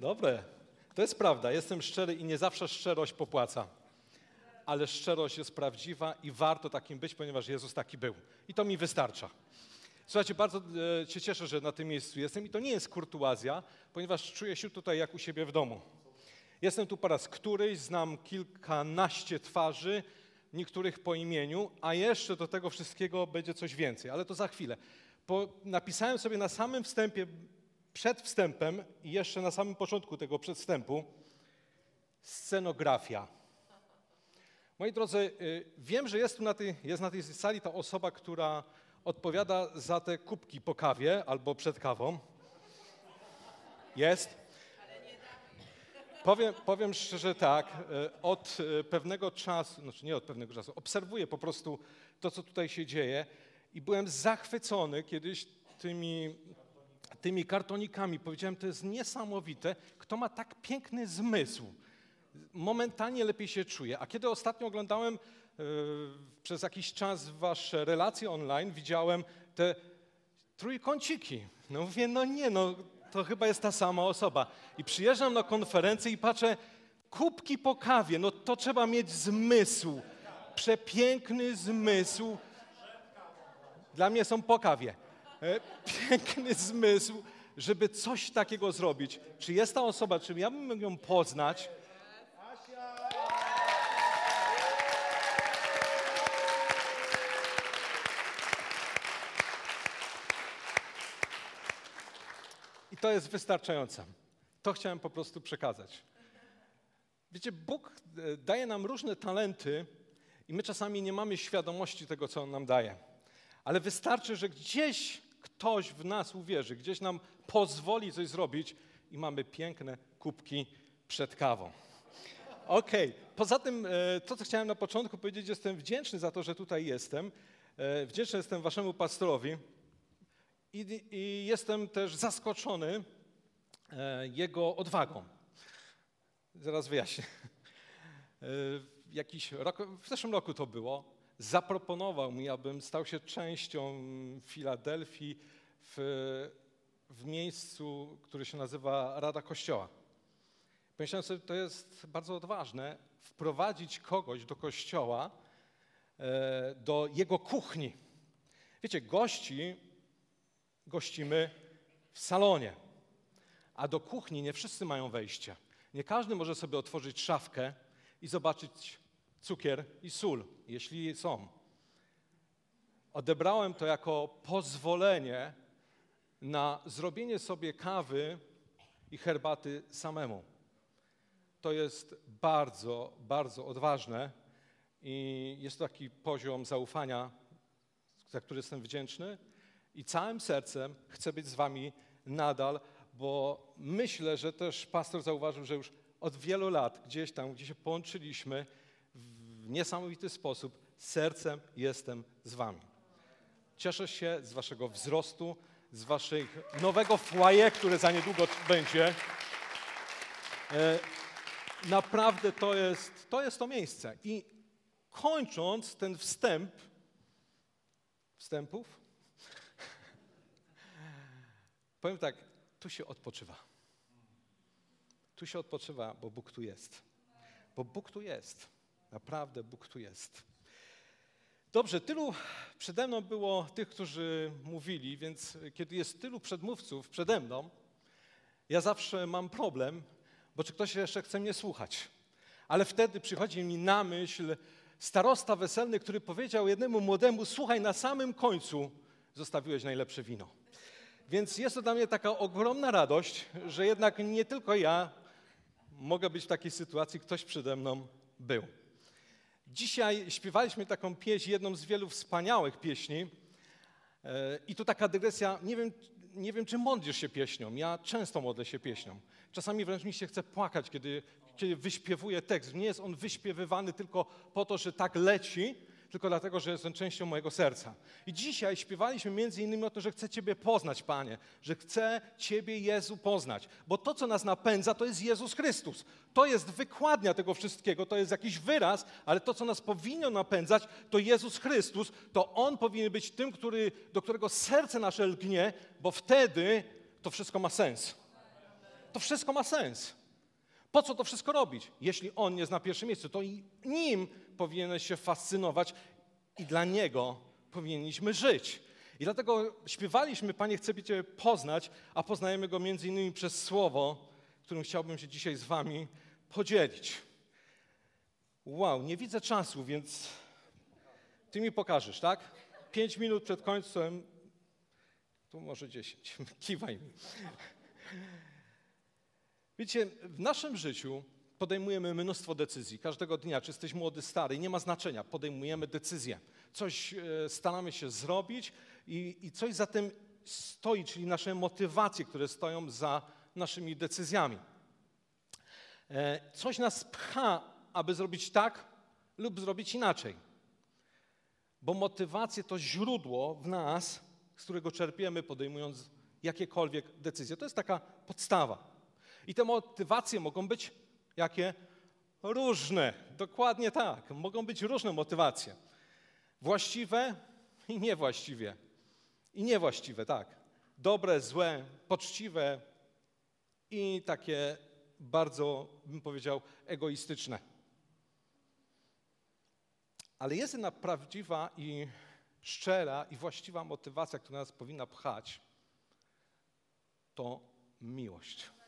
Dobre, to jest prawda, jestem szczery i nie zawsze szczerość popłaca. Ale szczerość jest prawdziwa i warto takim być, ponieważ Jezus taki był. I to mi wystarcza. Słuchajcie, bardzo e, się cieszę, że na tym miejscu jestem i to nie jest kurtuazja, ponieważ czuję się tutaj jak u siebie w domu. Jestem tu po raz któryś, znam kilkanaście twarzy, niektórych po imieniu, a jeszcze do tego wszystkiego będzie coś więcej, ale to za chwilę. Po, napisałem sobie na samym wstępie, przed wstępem i jeszcze na samym początku tego przedwstępu scenografia. Moi drodzy, y, wiem, że jest tu na tej, jest na tej sali ta osoba, która odpowiada za te kubki po kawie albo przed kawą. Jest? Powiem, powiem szczerze tak, y, od y, pewnego czasu, znaczy nie od pewnego czasu, obserwuję po prostu to, co tutaj się dzieje i byłem zachwycony kiedyś tymi, tymi kartonikami. Powiedziałem, to jest niesamowite, kto ma tak piękny zmysł. Momentalnie lepiej się czuje. A kiedy ostatnio oglądałem e, przez jakiś czas wasze relacje online, widziałem te trójkąciki. No mówię, no nie, no to chyba jest ta sama osoba. I przyjeżdżam na konferencję i patrzę, kubki po kawie, no to trzeba mieć zmysł, przepiękny zmysł. Dla mnie są po kawie. E, Piękny zmysł, żeby coś takiego zrobić. Czy jest ta osoba, czy ja bym mógł ją poznać? I to jest wystarczające. To chciałem po prostu przekazać. Wiecie, Bóg e, daje nam różne talenty i my czasami nie mamy świadomości tego, co On nam daje. Ale wystarczy, że gdzieś ktoś w nas uwierzy, gdzieś nam pozwoli coś zrobić i mamy piękne kubki przed kawą. Okej, okay. poza tym e, to, co chciałem na początku powiedzieć, jestem wdzięczny za to, że tutaj jestem. E, wdzięczny jestem waszemu pastorowi i, i jestem też zaskoczony e, jego odwagą. Zaraz wyjaśnię. Jakiś rok, w zeszłym roku to było, zaproponował mi, abym stał się częścią Filadelfii w, w miejscu, które się nazywa Rada Kościoła. Pomyślałem sobie, to jest bardzo odważne, wprowadzić kogoś do kościoła, e, do jego kuchni. Wiecie, gości gościmy w salonie, a do kuchni nie wszyscy mają wejście. Nie każdy może sobie otworzyć szafkę i zobaczyć cukier i sól, jeśli są. Odebrałem to jako pozwolenie na zrobienie sobie kawy i herbaty samemu. To jest bardzo, bardzo odważne i jest to taki poziom zaufania, za który jestem wdzięczny i całym sercem chcę być z wami nadal, bo myślę, że też pastor zauważył, że już od wielu lat gdzieś tam, gdzie się połączyliśmy, w niesamowity sposób sercem jestem z Wami. Cieszę się z Waszego wzrostu, z Waszych nowego foyer, które za niedługo będzie. E, naprawdę to jest, to jest to miejsce. I kończąc ten wstęp, wstępów, powiem tak, tu się odpoczywa. Tu się odpoczywa, bo Bóg tu jest. Bo Bóg tu jest. Naprawdę Bóg tu jest. Dobrze, tylu przede mną było tych, którzy mówili, więc kiedy jest tylu przedmówców przede mną, ja zawsze mam problem, bo czy ktoś jeszcze chce mnie słuchać. Ale wtedy przychodzi mi na myśl starosta weselny, który powiedział jednemu młodemu: Słuchaj, na samym końcu zostawiłeś najlepsze wino. Więc jest to dla mnie taka ogromna radość, że jednak nie tylko ja mogę być w takiej sytuacji, ktoś przede mną był. Dzisiaj śpiewaliśmy taką pieśń, jedną z wielu wspaniałych pieśni. E, I tu taka dygresja, nie wiem, nie wiem, czy modlisz się pieśnią. Ja często modlę się pieśnią. Czasami wręcz mi się chce płakać, kiedy, kiedy wyśpiewuję tekst. Nie jest on wyśpiewywany tylko po to, że tak leci, tylko dlatego, że on częścią mojego serca. I dzisiaj śpiewaliśmy między innymi o tym, że chcę Ciebie poznać, Panie, że chcę Ciebie, Jezu, poznać. Bo to, co nas napędza, to jest Jezus Chrystus. To jest wykładnia tego wszystkiego, to jest jakiś wyraz, ale to, co nas powinno napędzać, to Jezus Chrystus. To On powinien być tym, który, do którego serce nasze lgnie, bo wtedy to wszystko ma sens. To wszystko ma sens. Po co to wszystko robić? Jeśli On jest na pierwszym miejscu, to i Nim powinieneś się fascynować i dla Niego powinniśmy żyć. I dlatego śpiewaliśmy, Panie, chcę Cię poznać, a poznajemy Go między innymi przez Słowo, którym chciałbym się dzisiaj z Wami podzielić. Wow, nie widzę czasu, więc Ty mi pokażesz, tak? Pięć minut przed końcem, tu może dziesięć, kiwaj mi. Wiecie, w naszym życiu podejmujemy mnóstwo decyzji. Każdego dnia, czy jesteś młody, stary, nie ma znaczenia. Podejmujemy decyzje. Coś e, staramy się zrobić i, i coś za tym stoi, czyli nasze motywacje, które stoją za naszymi decyzjami. E, coś nas pcha, aby zrobić tak lub zrobić inaczej. Bo motywacje to źródło w nas, z którego czerpiemy, podejmując jakiekolwiek decyzje. To jest taka podstawa. I te motywacje mogą być jakie? Różne. Dokładnie tak. Mogą być różne motywacje. Właściwe i niewłaściwie. I niewłaściwe, tak. Dobre, złe, poczciwe i takie bardzo, bym powiedział, egoistyczne. Ale jest jedna prawdziwa i szczera i właściwa motywacja, która nas powinna pchać. To miłość.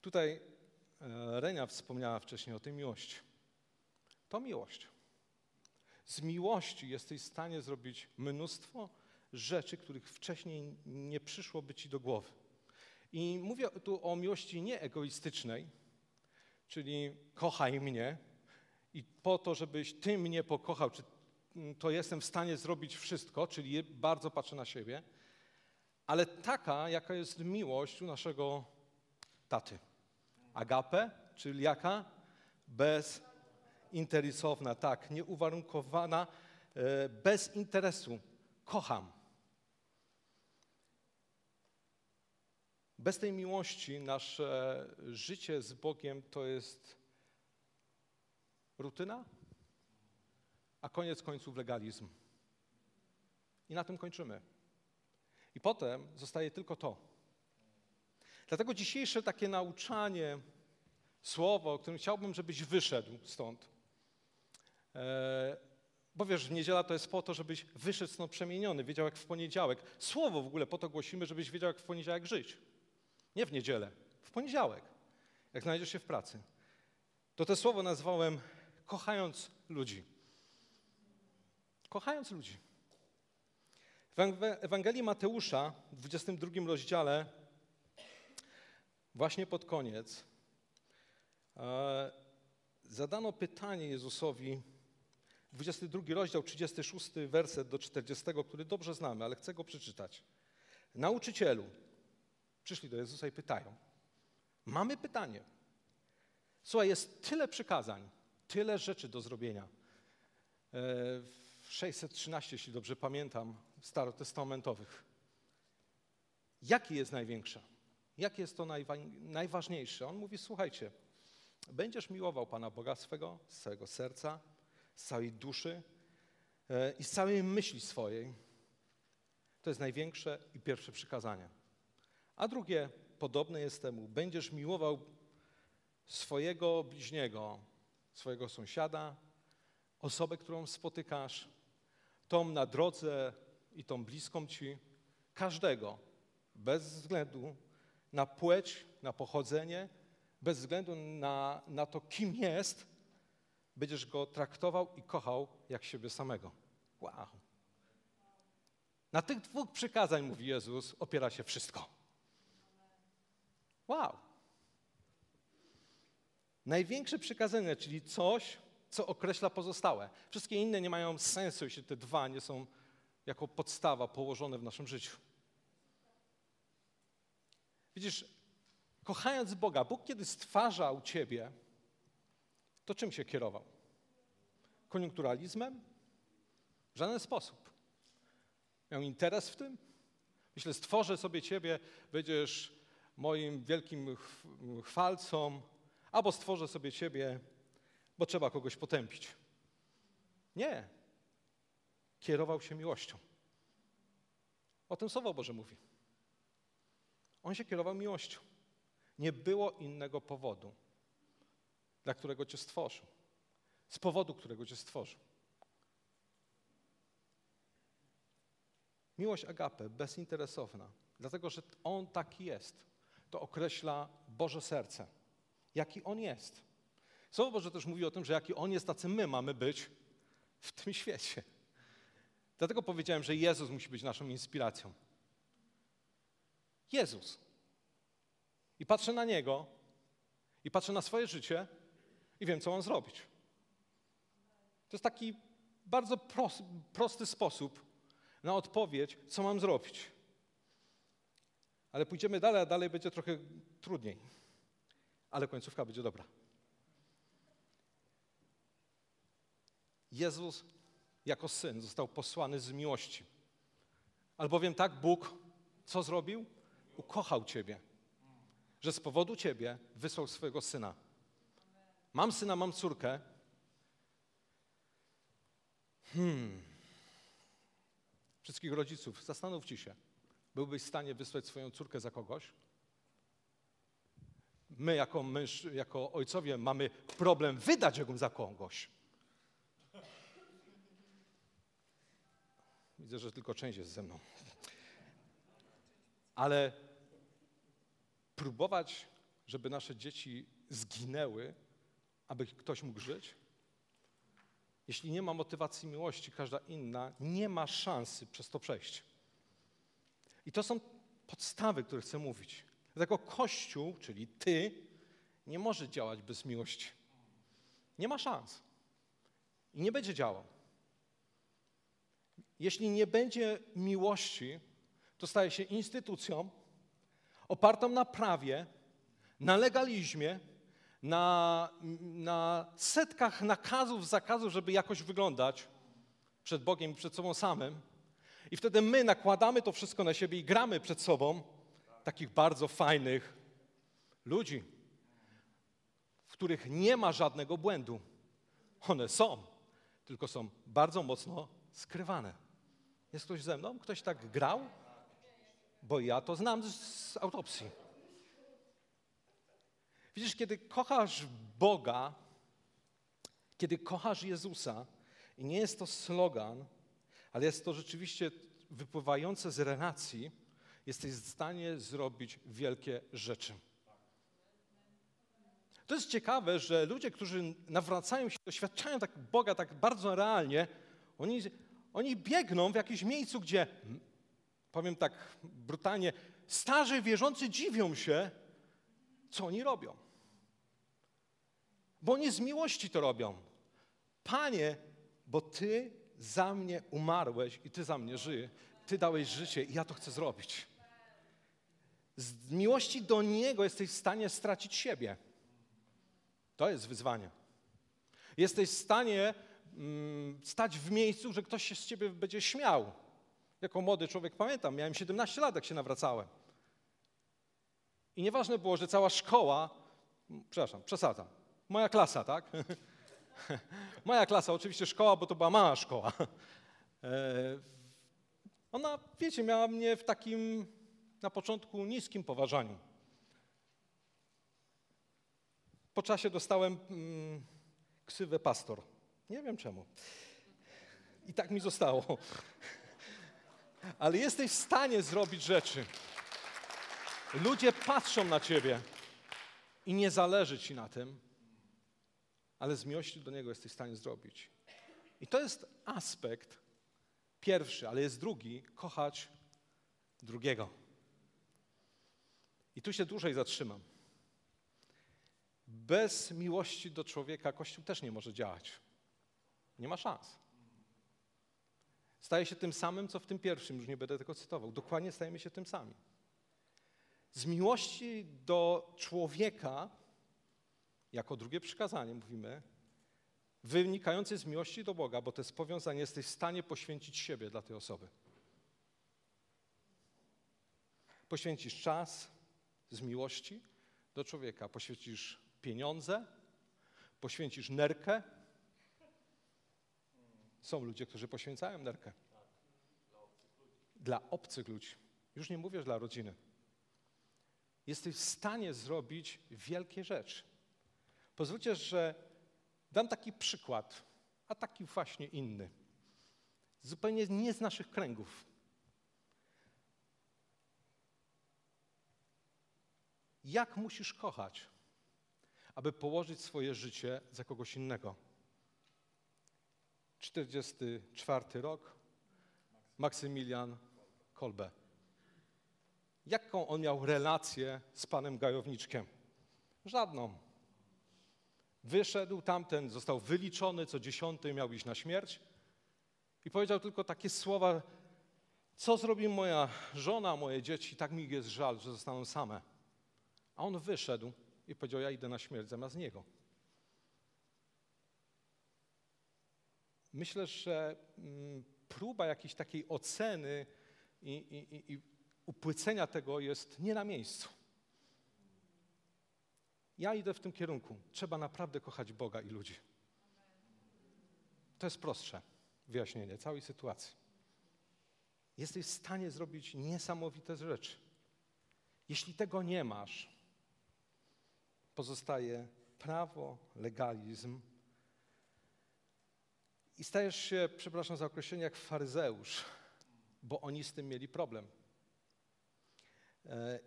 Tutaj e, Renia wspomniała wcześniej o tej miłości. To miłość. Z miłości jesteś w stanie zrobić mnóstwo rzeczy, których wcześniej nie przyszłoby ci do głowy. I mówię tu o miłości nie egoistycznej, czyli kochaj mnie i po to, żebyś ty mnie pokochał, czy to jestem w stanie zrobić wszystko, czyli bardzo patrzę na siebie, ale taka, jaka jest miłość u naszego taty. Agape, czyli jaka? Bezinteresowna, tak, nieuwarunkowana, e, bez interesu. Kocham. Bez tej miłości nasze życie z Bogiem to jest rutyna, a koniec końców legalizm. I na tym kończymy. I potem zostaje tylko to. Dlatego dzisiejsze takie nauczanie, słowo, o którym chciałbym, żebyś wyszedł stąd. E, bo wiesz, niedziela to jest po to, żebyś wyszedł stąd przemieniony, wiedział jak w poniedziałek. Słowo w ogóle po to głosimy, żebyś wiedział jak w poniedziałek żyć. Nie w niedzielę, w poniedziałek, jak znajdziesz się w pracy. To te słowo nazwałem kochając ludzi. Kochając ludzi. W Ewangelii Mateusza w 22 rozdziale właśnie pod koniec e, zadano pytanie Jezusowi, 22 rozdział, 36 werset do 40, który dobrze znamy, ale chcę go przeczytać. Nauczycielu, przyszli do Jezusa i pytają. Mamy pytanie. Słuchaj, jest tyle przykazań, tyle rzeczy do zrobienia. 613, e, jeśli dobrze pamiętam, starotestamentowych. Jaki jest największy? Jakie jest to najważniejsze? On mówi, słuchajcie, będziesz miłował Pana Boga swego, z całego serca, z całej duszy e, i z całej myśli swojej. To jest największe i pierwsze przykazanie. A drugie, podobne jest temu, będziesz miłował swojego bliźniego, swojego sąsiada, osobę, którą spotykasz, tą na drodze i tą bliską ci, każdego, bez względu na płeć, na pochodzenie, bez względu na, na to, kim jest, będziesz go traktował i kochał jak siebie samego. Wow. Na tych dwóch przykazań, mówi Jezus, opiera się wszystko. Wow. Największe przykazanie, czyli coś, co określa pozostałe. Wszystkie inne nie mają sensu, jeśli te dwa nie są jako podstawa położone w naszym życiu. Widzisz, kochając Boga, Bóg kiedy stwarzał ciebie, to czym się kierował? Koniunkturalizmem? W żaden sposób. Miał interes w tym? Myślę, stworzę sobie ciebie, będziesz moim wielkim chwalcą, albo stworzę sobie ciebie, bo trzeba kogoś potępić. Nie. Kierował się miłością. O tym Słowo Boże mówi. On się kierował miłością. Nie było innego powodu, dla którego Cię stworzył. Z powodu, którego Cię stworzył. Miłość agape, bezinteresowna, dlatego że On taki jest. To określa Boże serce. Jaki On jest. Słowo Boże też mówi o tym, że jaki On jest, tacy my mamy być w tym świecie. Dlatego powiedziałem, że Jezus musi być naszą inspiracją. Jezus. I patrzę na Niego, i patrzę na swoje życie i wiem, co mam zrobić. To jest taki bardzo prosty, sposób na odpowiedź, co mam zrobić. Ale pójdziemy dalej, a dalej będzie trochę trudniej. Ale końcówka będzie dobra. Jezus jako syn został posłany z miłości. Albowiem tak Bóg co zrobił? Ukochał Ciebie, że z powodu Ciebie wysłał swojego syna. Mam syna, mam córkę. Hmm. Wszystkich rodziców, zastanówcie się. Byłbyś w stanie wysłać swoją córkę za kogoś? My, jako męż, jako ojcowie, mamy problem wydać ją za kogoś. Widzę, że tylko część jest ze mną. Ale próbować, żeby nasze dzieci zginęły, aby ktoś mógł żyć? Jeśli nie ma motywacji miłości, każda inna nie ma szansy przez to przejść. I to są podstawy, które chcę mówić. Dlatego Kościół, czyli Ty, nie może działać bez miłości. Nie ma szans. I nie będzie działał. Jeśli nie będzie miłości, to staje się instytucją opartą na prawie, na legalizmie, na, na setkach nakazów, zakazów, żeby jakoś wyglądać przed Bogiem przed sobą samym. I wtedy my nakładamy to wszystko na siebie i gramy przed sobą takich bardzo fajnych ludzi, w których nie ma żadnego błędu. One są, tylko są bardzo mocno skrywane. Jest ktoś ze mną? Ktoś tak grał? Bo ja to znam z autopsji. Widzisz, kiedy kochasz Boga, kiedy kochasz Jezusa, i nie jest to slogan, ale jest to rzeczywiście wypływające z relacji, jesteś w stanie zrobić wielkie rzeczy. To jest ciekawe, że ludzie, którzy nawracają się, doświadczają tak Boga tak bardzo realnie, oni, oni biegną w jakimś miejscu, gdzie, powiem tak brutalnie, starzy wierzący dziwią się, co oni robią. Bo oni z miłości to robią. Panie, bo Ty za mnie umarłeś i Ty za mnie żyjesz. Ty dałeś życie i ja to chcę zrobić. Z miłości do Niego jesteś w stanie stracić siebie. To jest wyzwanie. Jesteś w stanie mm, stać w miejscu, że ktoś się z Ciebie będzie śmiał. Jako młody człowiek pamiętam, miałem 17 lat, jak się nawracałem. I nieważne było, że cała szkoła, przepraszam, przesadzam, moja klasa, tak? moja klasa, oczywiście szkoła, bo to była mała szkoła. E, ona, wiecie, miała mnie w takim na początku niskim poważaniu. Po czasie dostałem mm, ksywę pastor. Nie wiem czemu. I tak mi zostało. Ale jesteś w stanie zrobić rzeczy. Ludzie patrzą na ciebie i nie zależy ci na tym, ale z miłości do Niego jesteś w stanie zrobić. I to jest aspekt pierwszy, ale jest drugi, kochać drugiego. I tu się dłużej zatrzymam. Bez miłości do człowieka Kościół też nie może działać. Nie ma szans. Staje się tym samym, co w tym pierwszym, już nie będę tego cytował. Dokładnie stajemy się tym samym. Z miłości do człowieka, jako drugie przykazanie mówimy, wynikające z miłości do Boga, bo to jest powiązanie, jesteś w stanie poświęcić siebie dla tej osoby. Poświęcisz czas z miłości do człowieka, poświęcisz pieniądze, poświęcisz nerkę. Są ludzie, którzy poświęcają nerkę. Dla obcych ludzi. Już nie mówię dla rodziny. Jesteś w stanie zrobić wielkie rzeczy. Pozwólcie, że dam taki przykład, a taki właśnie inny. Zupełnie nie z naszych kręgów. Jak musisz kochać, aby położyć swoje życie za kogoś innego? 44 rok, Maksymilian Kolbe. Jaką on miał relację z panem Gajowniczkiem? Żadną. Wyszedł tamten, został wyliczony, co dziesiąty miał iść na śmierć i powiedział tylko takie słowa, co zrobi moja żona, moje dzieci, tak mi jest żal, że zostaną same. A on wyszedł i powiedział, ja idę na śmierć zamiast niego. Myślę, że mm, próba jakiejś takiej oceny i, i, i upłycenia tego jest nie na miejscu. Ja idę w tym kierunku. Trzeba naprawdę kochać Boga i ludzi. To jest prostsze wyjaśnienie całej sytuacji. Jesteś w stanie zrobić niesamowite rzeczy. Jeśli tego nie masz, pozostaje prawo, legalizm. I stajesz się, przepraszam za określenie, jak faryzeusz, bo oni z tym mieli problem. E,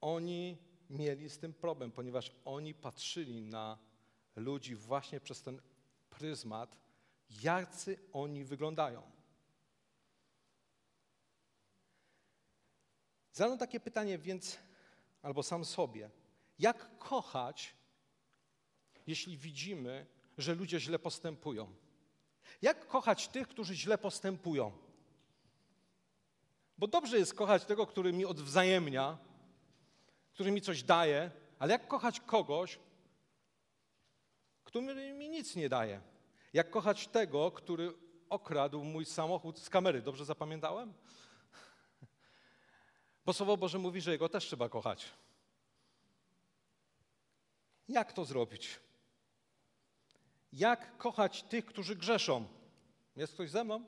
oni mieli z tym problem, ponieważ oni patrzyli na ludzi właśnie przez ten pryzmat, jacy oni wyglądają. Zadam takie pytanie więc, albo sam sobie, jak kochać, jeśli widzimy, że ludzie źle postępują? Jak kochać tych, którzy źle postępują? Bo dobrze jest kochać tego, który mi odwzajemnia, który mi coś daje, ale jak kochać kogoś, który mi nic nie daje? Jak kochać tego, który okradł mój samochód z kamery? Dobrze zapamiętałem? Bo Słowo Boże mówi, że jego też trzeba kochać. Jak to zrobić? Jak kochać tych, którzy grzeszą? Jest ktoś ze mną?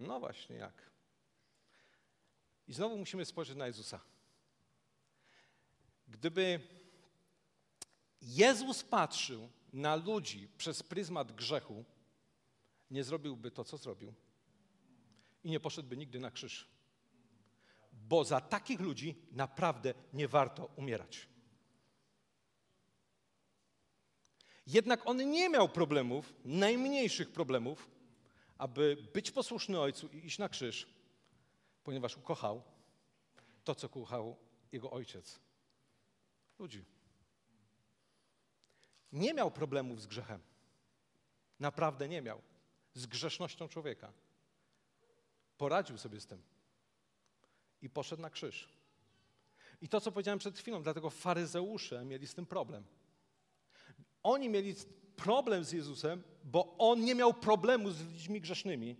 No właśnie, jak? I znowu musimy spojrzeć na Jezusa. Gdyby Jezus patrzył na ludzi przez pryzmat grzechu, nie zrobiłby to, co zrobił. I nie poszedłby nigdy na krzyż bo za takich ludzi naprawdę nie warto umierać. Jednak on nie miał problemów, najmniejszych problemów, aby być posłuszny Ojcu i iść na krzyż, ponieważ ukochał to, co kochał jego ojciec. Ludzi. Nie miał problemów z grzechem. Naprawdę nie miał. Z grzesznością człowieka. Poradził sobie z tym i poszedł na krzyż. I to, co powiedziałem przed chwilą, dlatego faryzeusze mieli z tym problem. Oni mieli problem z Jezusem, bo On nie miał problemu z ludźmi grzesznymi,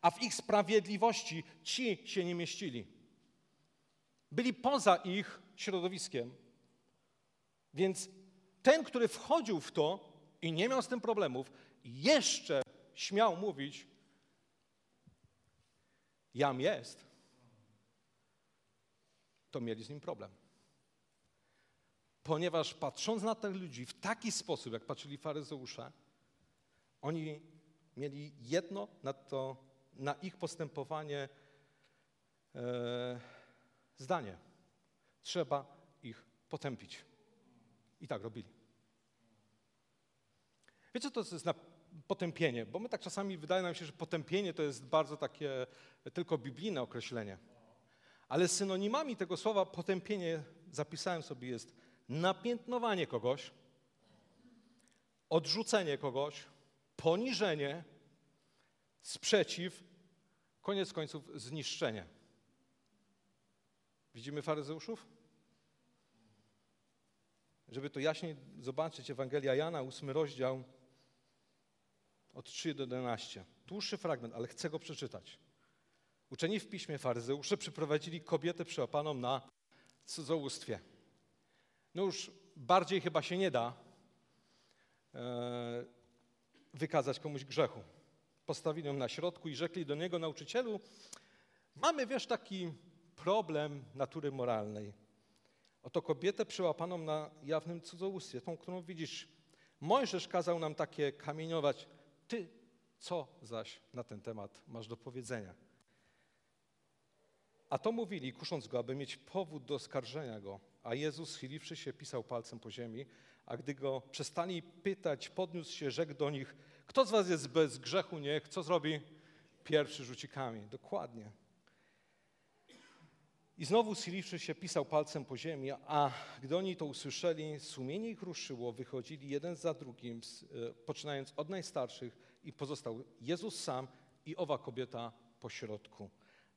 a w ich sprawiedliwości ci się nie mieścili. Byli poza ich środowiskiem. Więc ten, który wchodził w to i nie miał z tym problemów, jeszcze śmiał mówić, jam jest to mieli z nim problem. Ponieważ patrząc na tych ludzi w taki sposób, jak patrzyli faryzeusze, oni mieli jedno na, to, na ich postępowanie e, zdanie. Trzeba ich potępić. I tak robili. Wiecie, to jest na potępienie, bo my tak czasami wydaje nam się, że potępienie to jest bardzo takie tylko biblijne określenie. Ale synonimami tego słowa potępienie, zapisałem sobie, jest napiętnowanie kogoś, odrzucenie kogoś, poniżenie, sprzeciw, koniec końców zniszczenie. Widzimy faryzeuszów? Żeby to jaśniej zobaczyć, Ewangelia Jana, ósmy rozdział, od 3 do 11. Dłuższy fragment, ale chcę go przeczytać. Uczeni w piśmie faryzeusze przyprowadzili kobietę przełapaną na cudzołóstwie. No już bardziej chyba się nie da e, wykazać komuś grzechu. Postawili ją na środku i rzekli do niego, nauczycielu, mamy wiesz taki problem natury moralnej. Oto kobietę przyłapaną na jawnym cudzołóstwie, tą, którą widzisz. Mojżesz kazał nam takie kamieniować. Ty co zaś na ten temat masz do powiedzenia? A to mówili, kusząc go, aby mieć powód do oskarżenia go. A Jezus, schyliwszy się, pisał palcem po ziemi, a gdy go przestali pytać, podniósł się, rzekł do nich, kto z was jest bez grzechu, niech, co zrobi? Pierwszy rzuci kamień. Dokładnie. I znowu schyliwszy się, pisał palcem po ziemi, a gdy oni to usłyszeli, sumienie ich ruszyło, wychodzili jeden za drugim, e, poczynając od najstarszych i pozostał Jezus sam i owa kobieta po środku.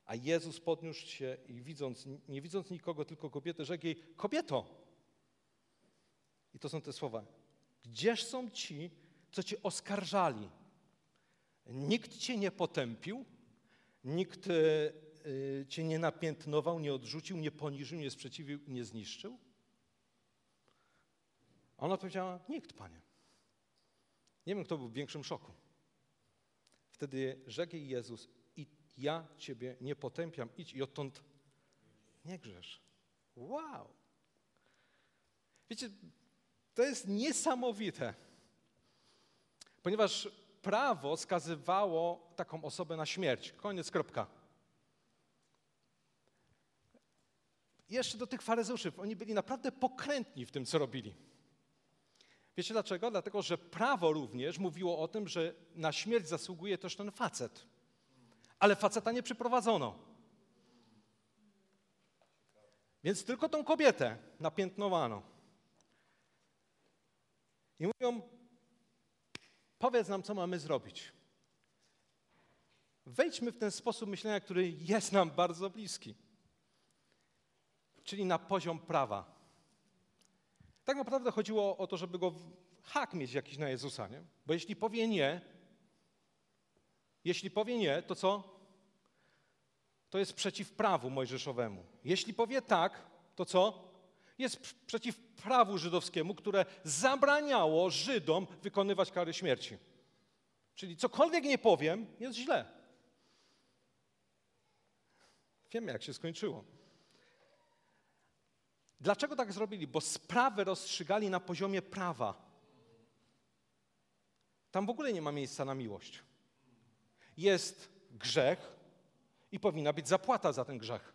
A Jezus podniósł się i widząc, nie widząc nikogo, tylko kobietę, rzekł jej, kobieto! I to są te słowa. Gdzież są ci, co cię oskarżali? Nikt cię nie potępił, nikt e, cię nie napiętnował, nie odrzucił, nie poniżył, nie sprzeciwił, nie zniszczył? Ona powiedziała, nikt, Panie. Nie wiem, kto był w większym szoku. Wtedy rzekł jej Jezus, ja Ciebie nie potępiam, idź i odtąd nie grzesz. Wow! Wiecie, to jest niesamowite, ponieważ prawo skazywało taką osobę na śmierć. Koniec, kropka. jeszcze do tych faryzeuszów. Oni byli naprawdę pokrętni w tym, co robili. Wiecie dlaczego? Dlatego, że prawo również mówiło o tym, że na śmierć zasługuje też ten facet. Ale faceta nie przyprowadzono. Więc tylko tą kobietę napiętnowano. I mówią, powiedz nam, co mamy zrobić. Wejdźmy w ten sposób myślenia, który jest nam bardzo bliski czyli na poziom prawa. Tak naprawdę chodziło o to, żeby go hak mieć jakiś na Jezusa, nie? Bo jeśli powie nie, jeśli powie nie, to co? To jest przeciw prawu mojżeszowemu. Jeśli powie tak, to co? Jest przeciw prawu żydowskiemu, które zabraniało Żydom wykonywać kary śmierci. Czyli cokolwiek nie powiem, jest źle. Wiemy, jak się skończyło. Dlaczego tak zrobili? Bo sprawę rozstrzygali na poziomie prawa. Tam w ogóle nie ma miejsca na miłość. Jest grzech i powinna być zapłata za ten grzech.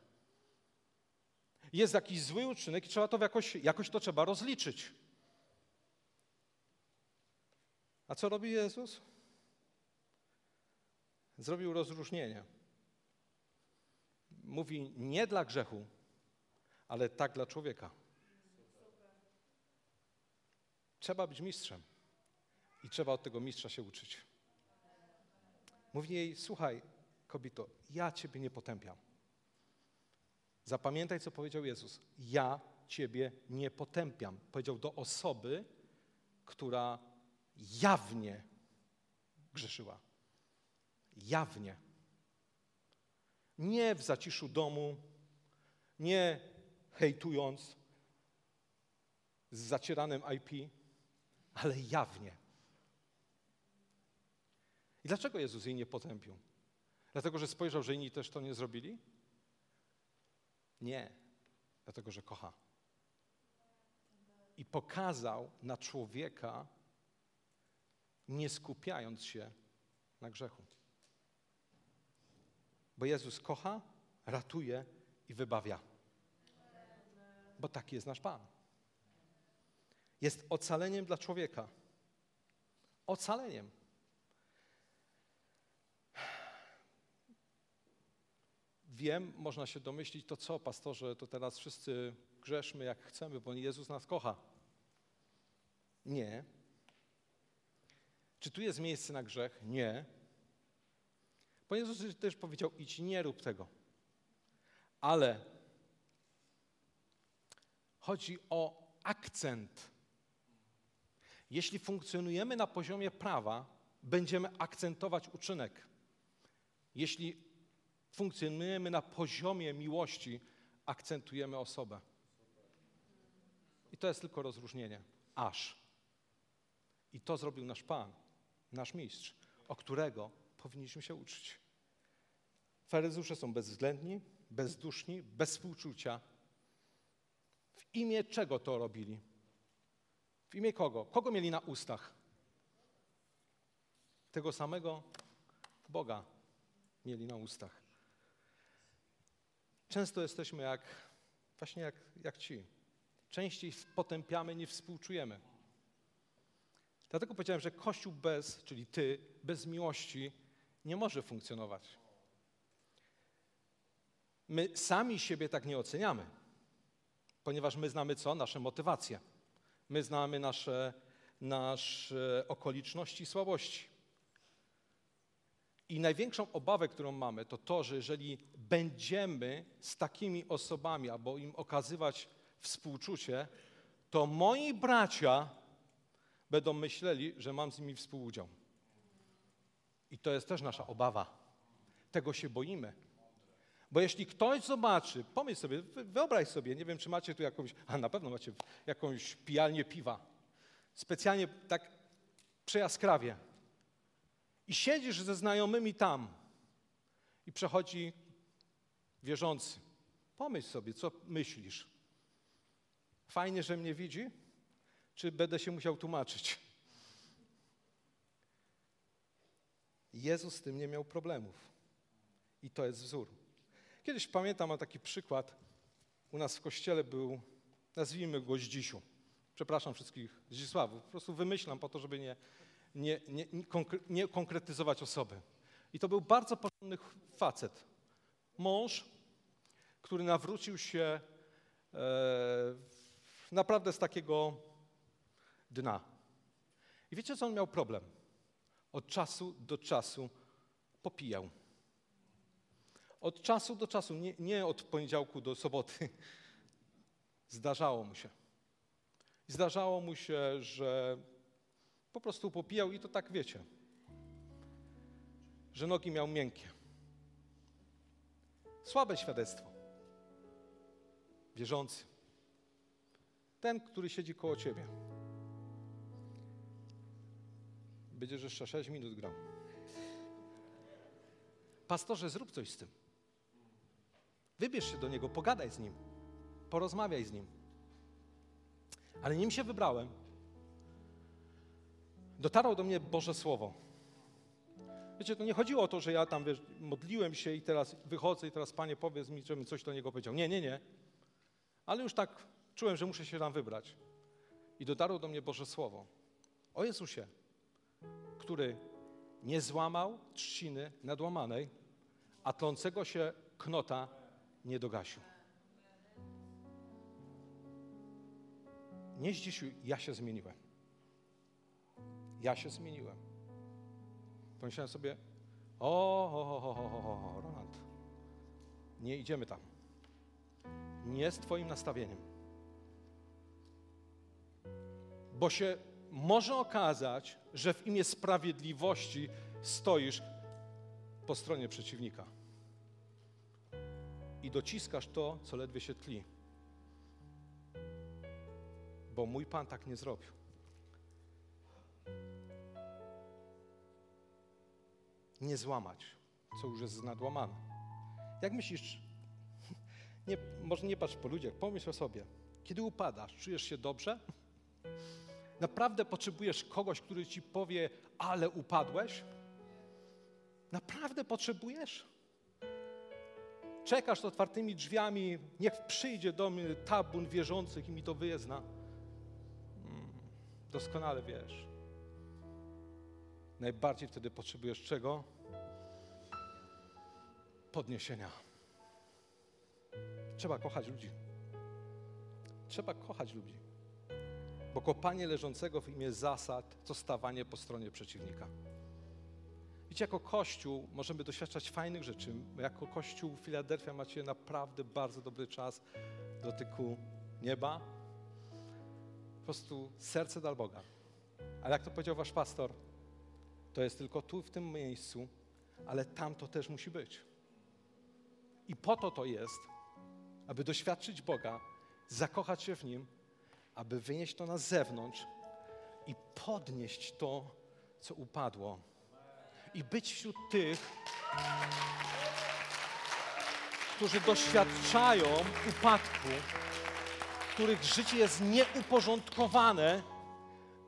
Jest jakiś zły uczynek i trzeba to jakoś, jakoś to trzeba rozliczyć. A co robi Jezus? Zrobił rozróżnienie. Mówi nie dla grzechu, ale tak dla człowieka. Trzeba być mistrzem i trzeba od tego mistrza się uczyć. Mówi jej, słuchaj, kobito, ja ciebie nie potępiam. Zapamiętaj, co powiedział Jezus. Ja ciebie nie potępiam. Powiedział do osoby, która jawnie grzeszyła. Jawnie. Nie w zaciszu domu, nie hejtując, z zacieranym IP, ale jawnie. I dlaczego Jezus jej nie potępił? Dlatego, że spojrzał, że inni też to nie zrobili? Nie, dlatego, że kocha. I pokazał na człowieka, nie skupiając się na grzechu. Bo Jezus kocha, ratuje i wybawia bo taki jest nasz Pan. Jest ocaleniem dla człowieka. Ocaleniem. Wiem, można się domyślić, to co, pastorze, to teraz wszyscy grzeszmy jak chcemy, bo Jezus nas kocha. Nie. Czy tu jest miejsce na grzech? Nie. Bo Jezus też powiedział, idź, nie rób tego. Ale Chodzi o akcent. Jeśli funkcjonujemy na poziomie prawa, będziemy akcentować uczynek. Jeśli funkcjonujemy na poziomie miłości, akcentujemy osobę. I to jest tylko rozróżnienie. Aż. I to zrobił nasz Pan, nasz mistrz, o którego powinniśmy się uczyć. Faryzusze są bezwzględni, bezduszni, bez współczucia. W imię czego to robili? W imię kogo? Kogo mieli na ustach? Tego samego Boga mieli na ustach. Często jesteśmy jak, właśnie jak, jak ci. Częściej potępiamy niż współczujemy. Dlatego powiedziałem, że Kościół bez, czyli ty, bez miłości nie może funkcjonować. My sami siebie tak nie oceniamy, ponieważ my znamy co? Nasze motywacje. My znamy nasze, nasze okoliczności słabości. I największą obawę, którą mamy, to to, że jeżeli będziemy z takimi osobami albo im okazywać współczucie, to moi bracia będą myśleli, że mam z nimi współudział. I to jest też nasza obawa. Tego się boimy. Bo jeśli ktoś zobaczy, pomyśl sobie, wyobraź sobie, nie wiem, czy macie tu jakąś, a na pewno macie jakąś pijalnię piwa. Specjalnie tak przejaskrawie. I siedzisz ze znajomymi tam i przechodzi wierzący. Pomyśl sobie, co myślisz. Fajnie, że mnie widzi, czy będę się musiał tłumaczyć? Jezus z tym nie miał problemów. I to jest wzór. Kiedyś pamiętam, mam taki przykład. U nas w kościele był, nazwijmy go Zdzisiu. Przepraszam wszystkich Zdzisławów. Po prostu wymyślam po to, żeby nie, nie, nie, nie konkretyzować osoby. I to był bardzo porządny facet. Mąż, który nawrócił się e, naprawdę z takiego dna. I wiecie, co on miał problem? Od czasu do czasu popijał. Od czasu do czasu, nie, nie od poniedziałku do soboty. Zdarzało mu się. Zdarzało mu się, że po prostu popijał i to tak wiecie, że nogi miał miękkie. Słabe świadectwo. Wierzący. Ten, który siedzi koło ciebie. Będziesz jeszcze 6 minut grał. Pastorze, zrób coś z tym. Wybierz się do niego, pogadaj z nim, porozmawiaj z nim. Ale nim się wybrałem, dotarło do mnie Boże Słowo. Wiecie, to nie chodziło o to, że ja tam wiesz, modliłem się i teraz wychodzę i teraz Panie powiedz mi, żebym coś do Niego powiedział. Nie, nie, nie. Ale już tak czułem, że muszę się tam wybrać. I dotarło do mnie Boże Słowo o Jezusie, który nie złamał trzciny nadłamanej, a tlącego się knota nie dogasił. Nie zdzisił, ja się zmieniłem. Ja się zmieniłem. Pomyślałem sobie, o, o, o, o, o, Roland, nie idziemy tam. Nie z Twoim nastawieniem. Bo się może okazać, że w imię sprawiedliwości stoisz po stronie przeciwnika i dociskasz to, co ledwie się tli. Bo mój Pan tak nie zrobił. Nie złamać, co już jest nadłamane. Jak myślisz, nie, może nie patrz po ludziach, pomyśl o sobie. Kiedy upadasz, czujesz się dobrze? Naprawdę potrzebujesz kogoś, który ci powie, ale upadłeś? Naprawdę potrzebujesz? Czekasz z otwartymi drzwiami, niech przyjdzie do mnie tabun wierzących i mi to wyjezna. Hmm, doskonale wiesz. Najbardziej wtedy potrzebujesz czego? Podniesienia. Trzeba kochać ludzi. Trzeba kochać ludzi. Bo kopanie leżącego w imię zasad to stawanie po stronie przeciwnika. Widzicie, jako Kościół możemy doświadczać fajnych rzeczy. Jako Kościół Filadelfia macie naprawdę bardzo dobry czas dotyku nieba. Po prostu serce dla Boga. Ale jak to powiedział wasz pastor, to jest tylko tu, w tym miejscu, ale tam to też musi być. I po to to jest, aby doświadczyć Boga, zakochać się w Nim, aby wynieść to na zewnątrz i podnieść to, co upadło. I być wśród tych, którzy doświadczają upadku, których życie jest nieuporządkowane,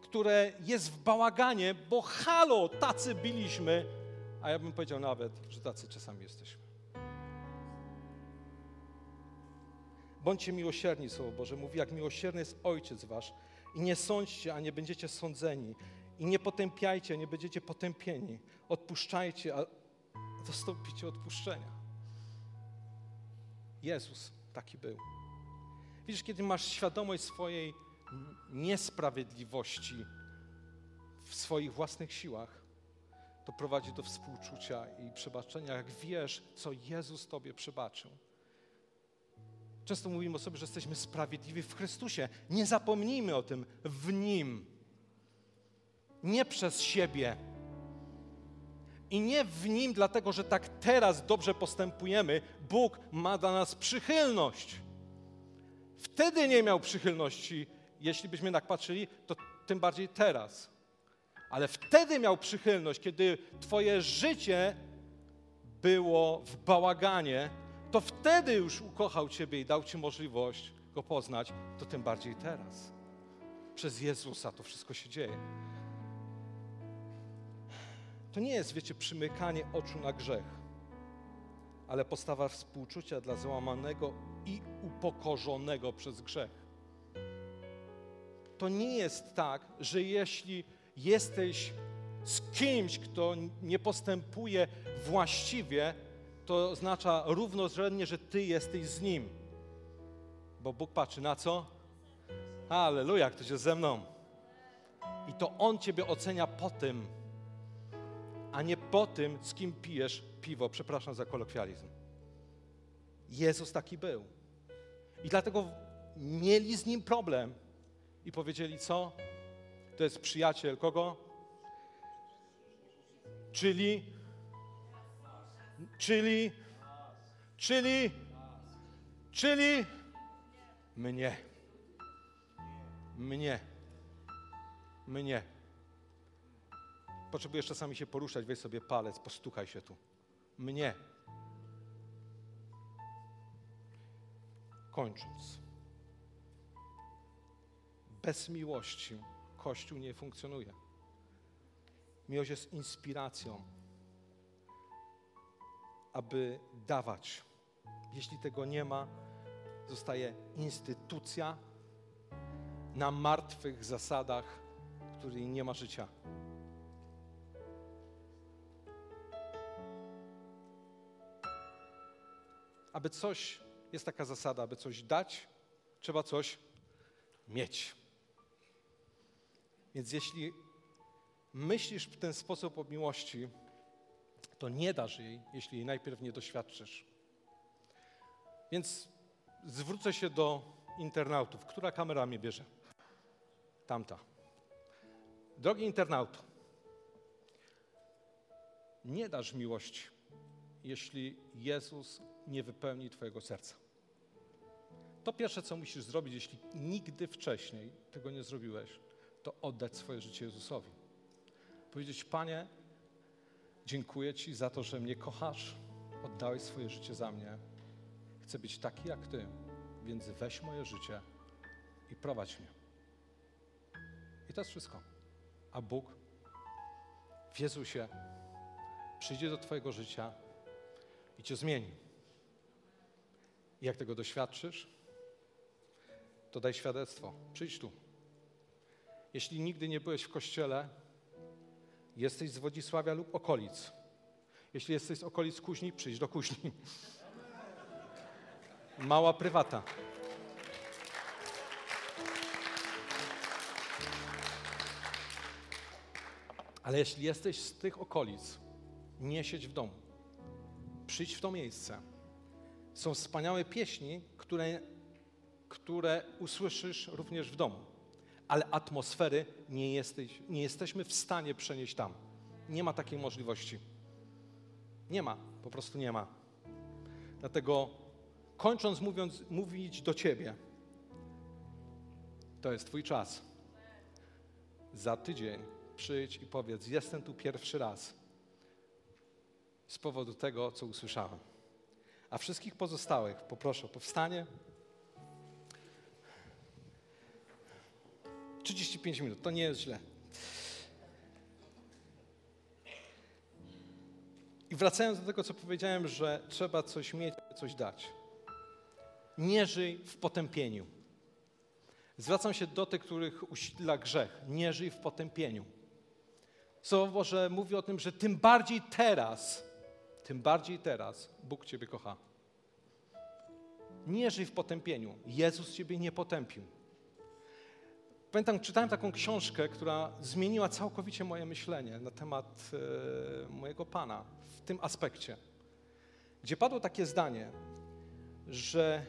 które jest w bałaganie, bo halo, tacy byliśmy, a ja bym powiedział nawet, że tacy czasami jesteśmy. Bądźcie miłosierni, Słowo Boże mówi, jak miłosierny jest Ojciec Wasz. I nie sądźcie, a nie będziecie sądzeni. I nie potępiajcie, a nie będziecie potępieni. Odpuszczajcie, a dostąpicie odpuszczenia. Jezus taki był. Widzisz, kiedy masz świadomość swojej niesprawiedliwości w swoich własnych siłach, to prowadzi do współczucia i przebaczenia, jak wiesz, co Jezus Tobie przebaczył. Często mówimy o sobie, że jesteśmy sprawiedliwi w Chrystusie. Nie zapomnijmy o tym w Nim. Nie przez siebie. I nie w Nim, dlatego że tak teraz dobrze postępujemy. Bóg ma dla nas przychylność. Wtedy nie miał przychylności. Jeśli byśmy tak patrzyli, to tym bardziej teraz. Ale wtedy miał przychylność, kiedy Twoje życie było w bałaganie, to wtedy już ukochał Ciebie i dał Ci możliwość Go poznać, to tym bardziej teraz. Przez Jezusa to wszystko się dzieje. To nie jest, wiecie, przymykanie oczu na grzech, ale postawa współczucia dla załamanego i upokorzonego przez grzech. To nie jest tak, że jeśli jesteś z kimś, kto nie postępuje właściwie, to oznacza równorzędnie, że Ty jesteś z Nim. Bo Bóg patrzy na co? Aleluja, ktoś jest ze mną. I to On Ciebie ocenia po tym, a nie po tym, z kim pijesz piwo. Przepraszam za kolokwializm. Jezus taki był. I dlatego mieli z Nim problem. I powiedzieli co? To jest przyjaciel kogo? Czyli Czyli, czyli, czyli mnie. Mnie. Mnie. Potrzebujesz czasami się poruszać, weź sobie palec, postukaj się tu. Mnie. Kończąc. Bez miłości Kościół nie funkcjonuje. Miłość jest inspiracją aby dawać. Jeśli tego nie ma, zostaje instytucja na martwych zasadach, której nie ma życia. Aby coś, jest taka zasada, aby coś dać, trzeba coś mieć. Więc jeśli myślisz w ten sposób o miłości, to nie dasz jej, jeśli jej najpierw nie doświadczysz. Więc zwrócę się do internautów. Która kamera mnie bierze? Tamta. Drogi internauto, nie dasz miłości, jeśli Jezus nie wypełni Twojego serca. To pierwsze, co musisz zrobić, jeśli nigdy wcześniej tego nie zrobiłeś, to oddać swoje życie Jezusowi. Powiedzieć, Panie, Dziękuję Ci za to, że mnie kochasz, oddałeś swoje życie za mnie. Chcę być taki jak Ty, więc weź moje życie i prowadź mnie. I to jest wszystko. A Bóg w Jezusie przyjdzie do Twojego życia i Cię zmieni. I jak tego doświadczysz, to daj świadectwo. Przyjdź tu. Jeśli nigdy nie byłeś w kościele, Jesteś z Wodzisławia lub okolic. Jeśli jesteś z okolic Kuźni, przyjdź do Kuźni. Mała prywata. Ale jeśli jesteś z tych okolic, nie siedź w domu. Przyjdź w to miejsce. Są wspaniałe pieśni, które które usłyszysz również w domu. Ale atmosfery nie, jesteś, nie jesteśmy w stanie przenieść tam. Nie ma takiej możliwości. Nie ma, po prostu nie ma. Dlatego kończąc mówiąc, mówić do Ciebie, to jest Twój czas. Za tydzień przyjdź i powiedz: Jestem tu pierwszy raz z powodu tego, co usłyszałem. A wszystkich pozostałych poproszę o powstanie. 35 minut, to nie jest źle. I wracając do tego, co powiedziałem, że trzeba coś mieć, coś dać. Nie żyj w potępieniu. Zwracam się do tych, których usidla grzech. Nie żyj w potępieniu. Słowo Boże mówi o tym, że tym bardziej teraz, tym bardziej teraz Bóg Ciebie kocha. Nie żyj w potępieniu. Jezus Ciebie nie potępił. Pamiętam, czytałem taką książkę, która zmieniła całkowicie moje myślenie na temat e, mojego Pana w tym aspekcie, gdzie padło takie zdanie, że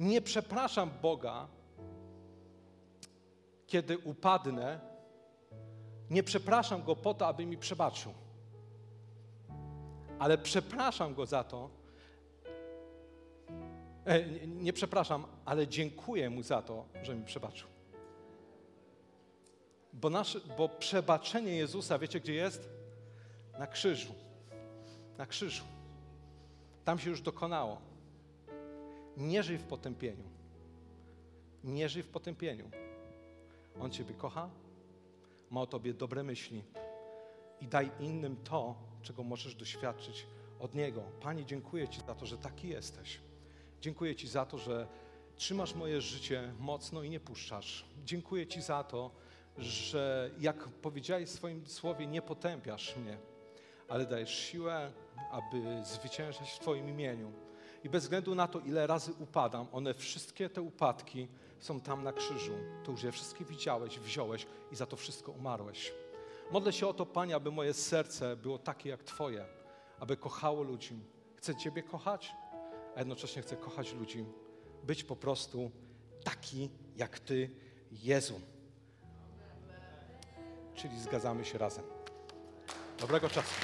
nie przepraszam Boga, kiedy upadnę, nie przepraszam Go po to, aby mi przebaczył, ale przepraszam Go za to, e, nie, nie przepraszam, ale dziękuję Mu za to, że mi przebaczył. Bo, nasz, bo przebaczenie Jezusa, wiecie gdzie jest? Na krzyżu. Na krzyżu. Tam się już dokonało. Nie żyj w potępieniu. Nie żyj w potępieniu. On Ciebie kocha, ma o Tobie dobre myśli i daj innym to, czego możesz doświadczyć od Niego. Panie, dziękuję Ci za to, że taki jesteś. Dziękuję Ci za to, że trzymasz moje życie mocno i nie puszczasz. Dziękuję Ci za to, że jak powiedziałeś w swoim słowie, nie potępiasz mnie, ale dajesz siłę, aby zwyciężać w Twoim imieniu. I bez względu na to, ile razy upadam, one wszystkie te upadki są tam na krzyżu. To już je wszystkie widziałeś, wziąłeś i za to wszystko umarłeś. Modlę się o to, Panie, aby moje serce było takie jak Twoje, aby kochało ludzi. Chcę Ciebie kochać, a jednocześnie chcę kochać ludzi. Być po prostu taki jak Ty, Jezu. Czyli zgadzamy się razem. Dobrego czasu.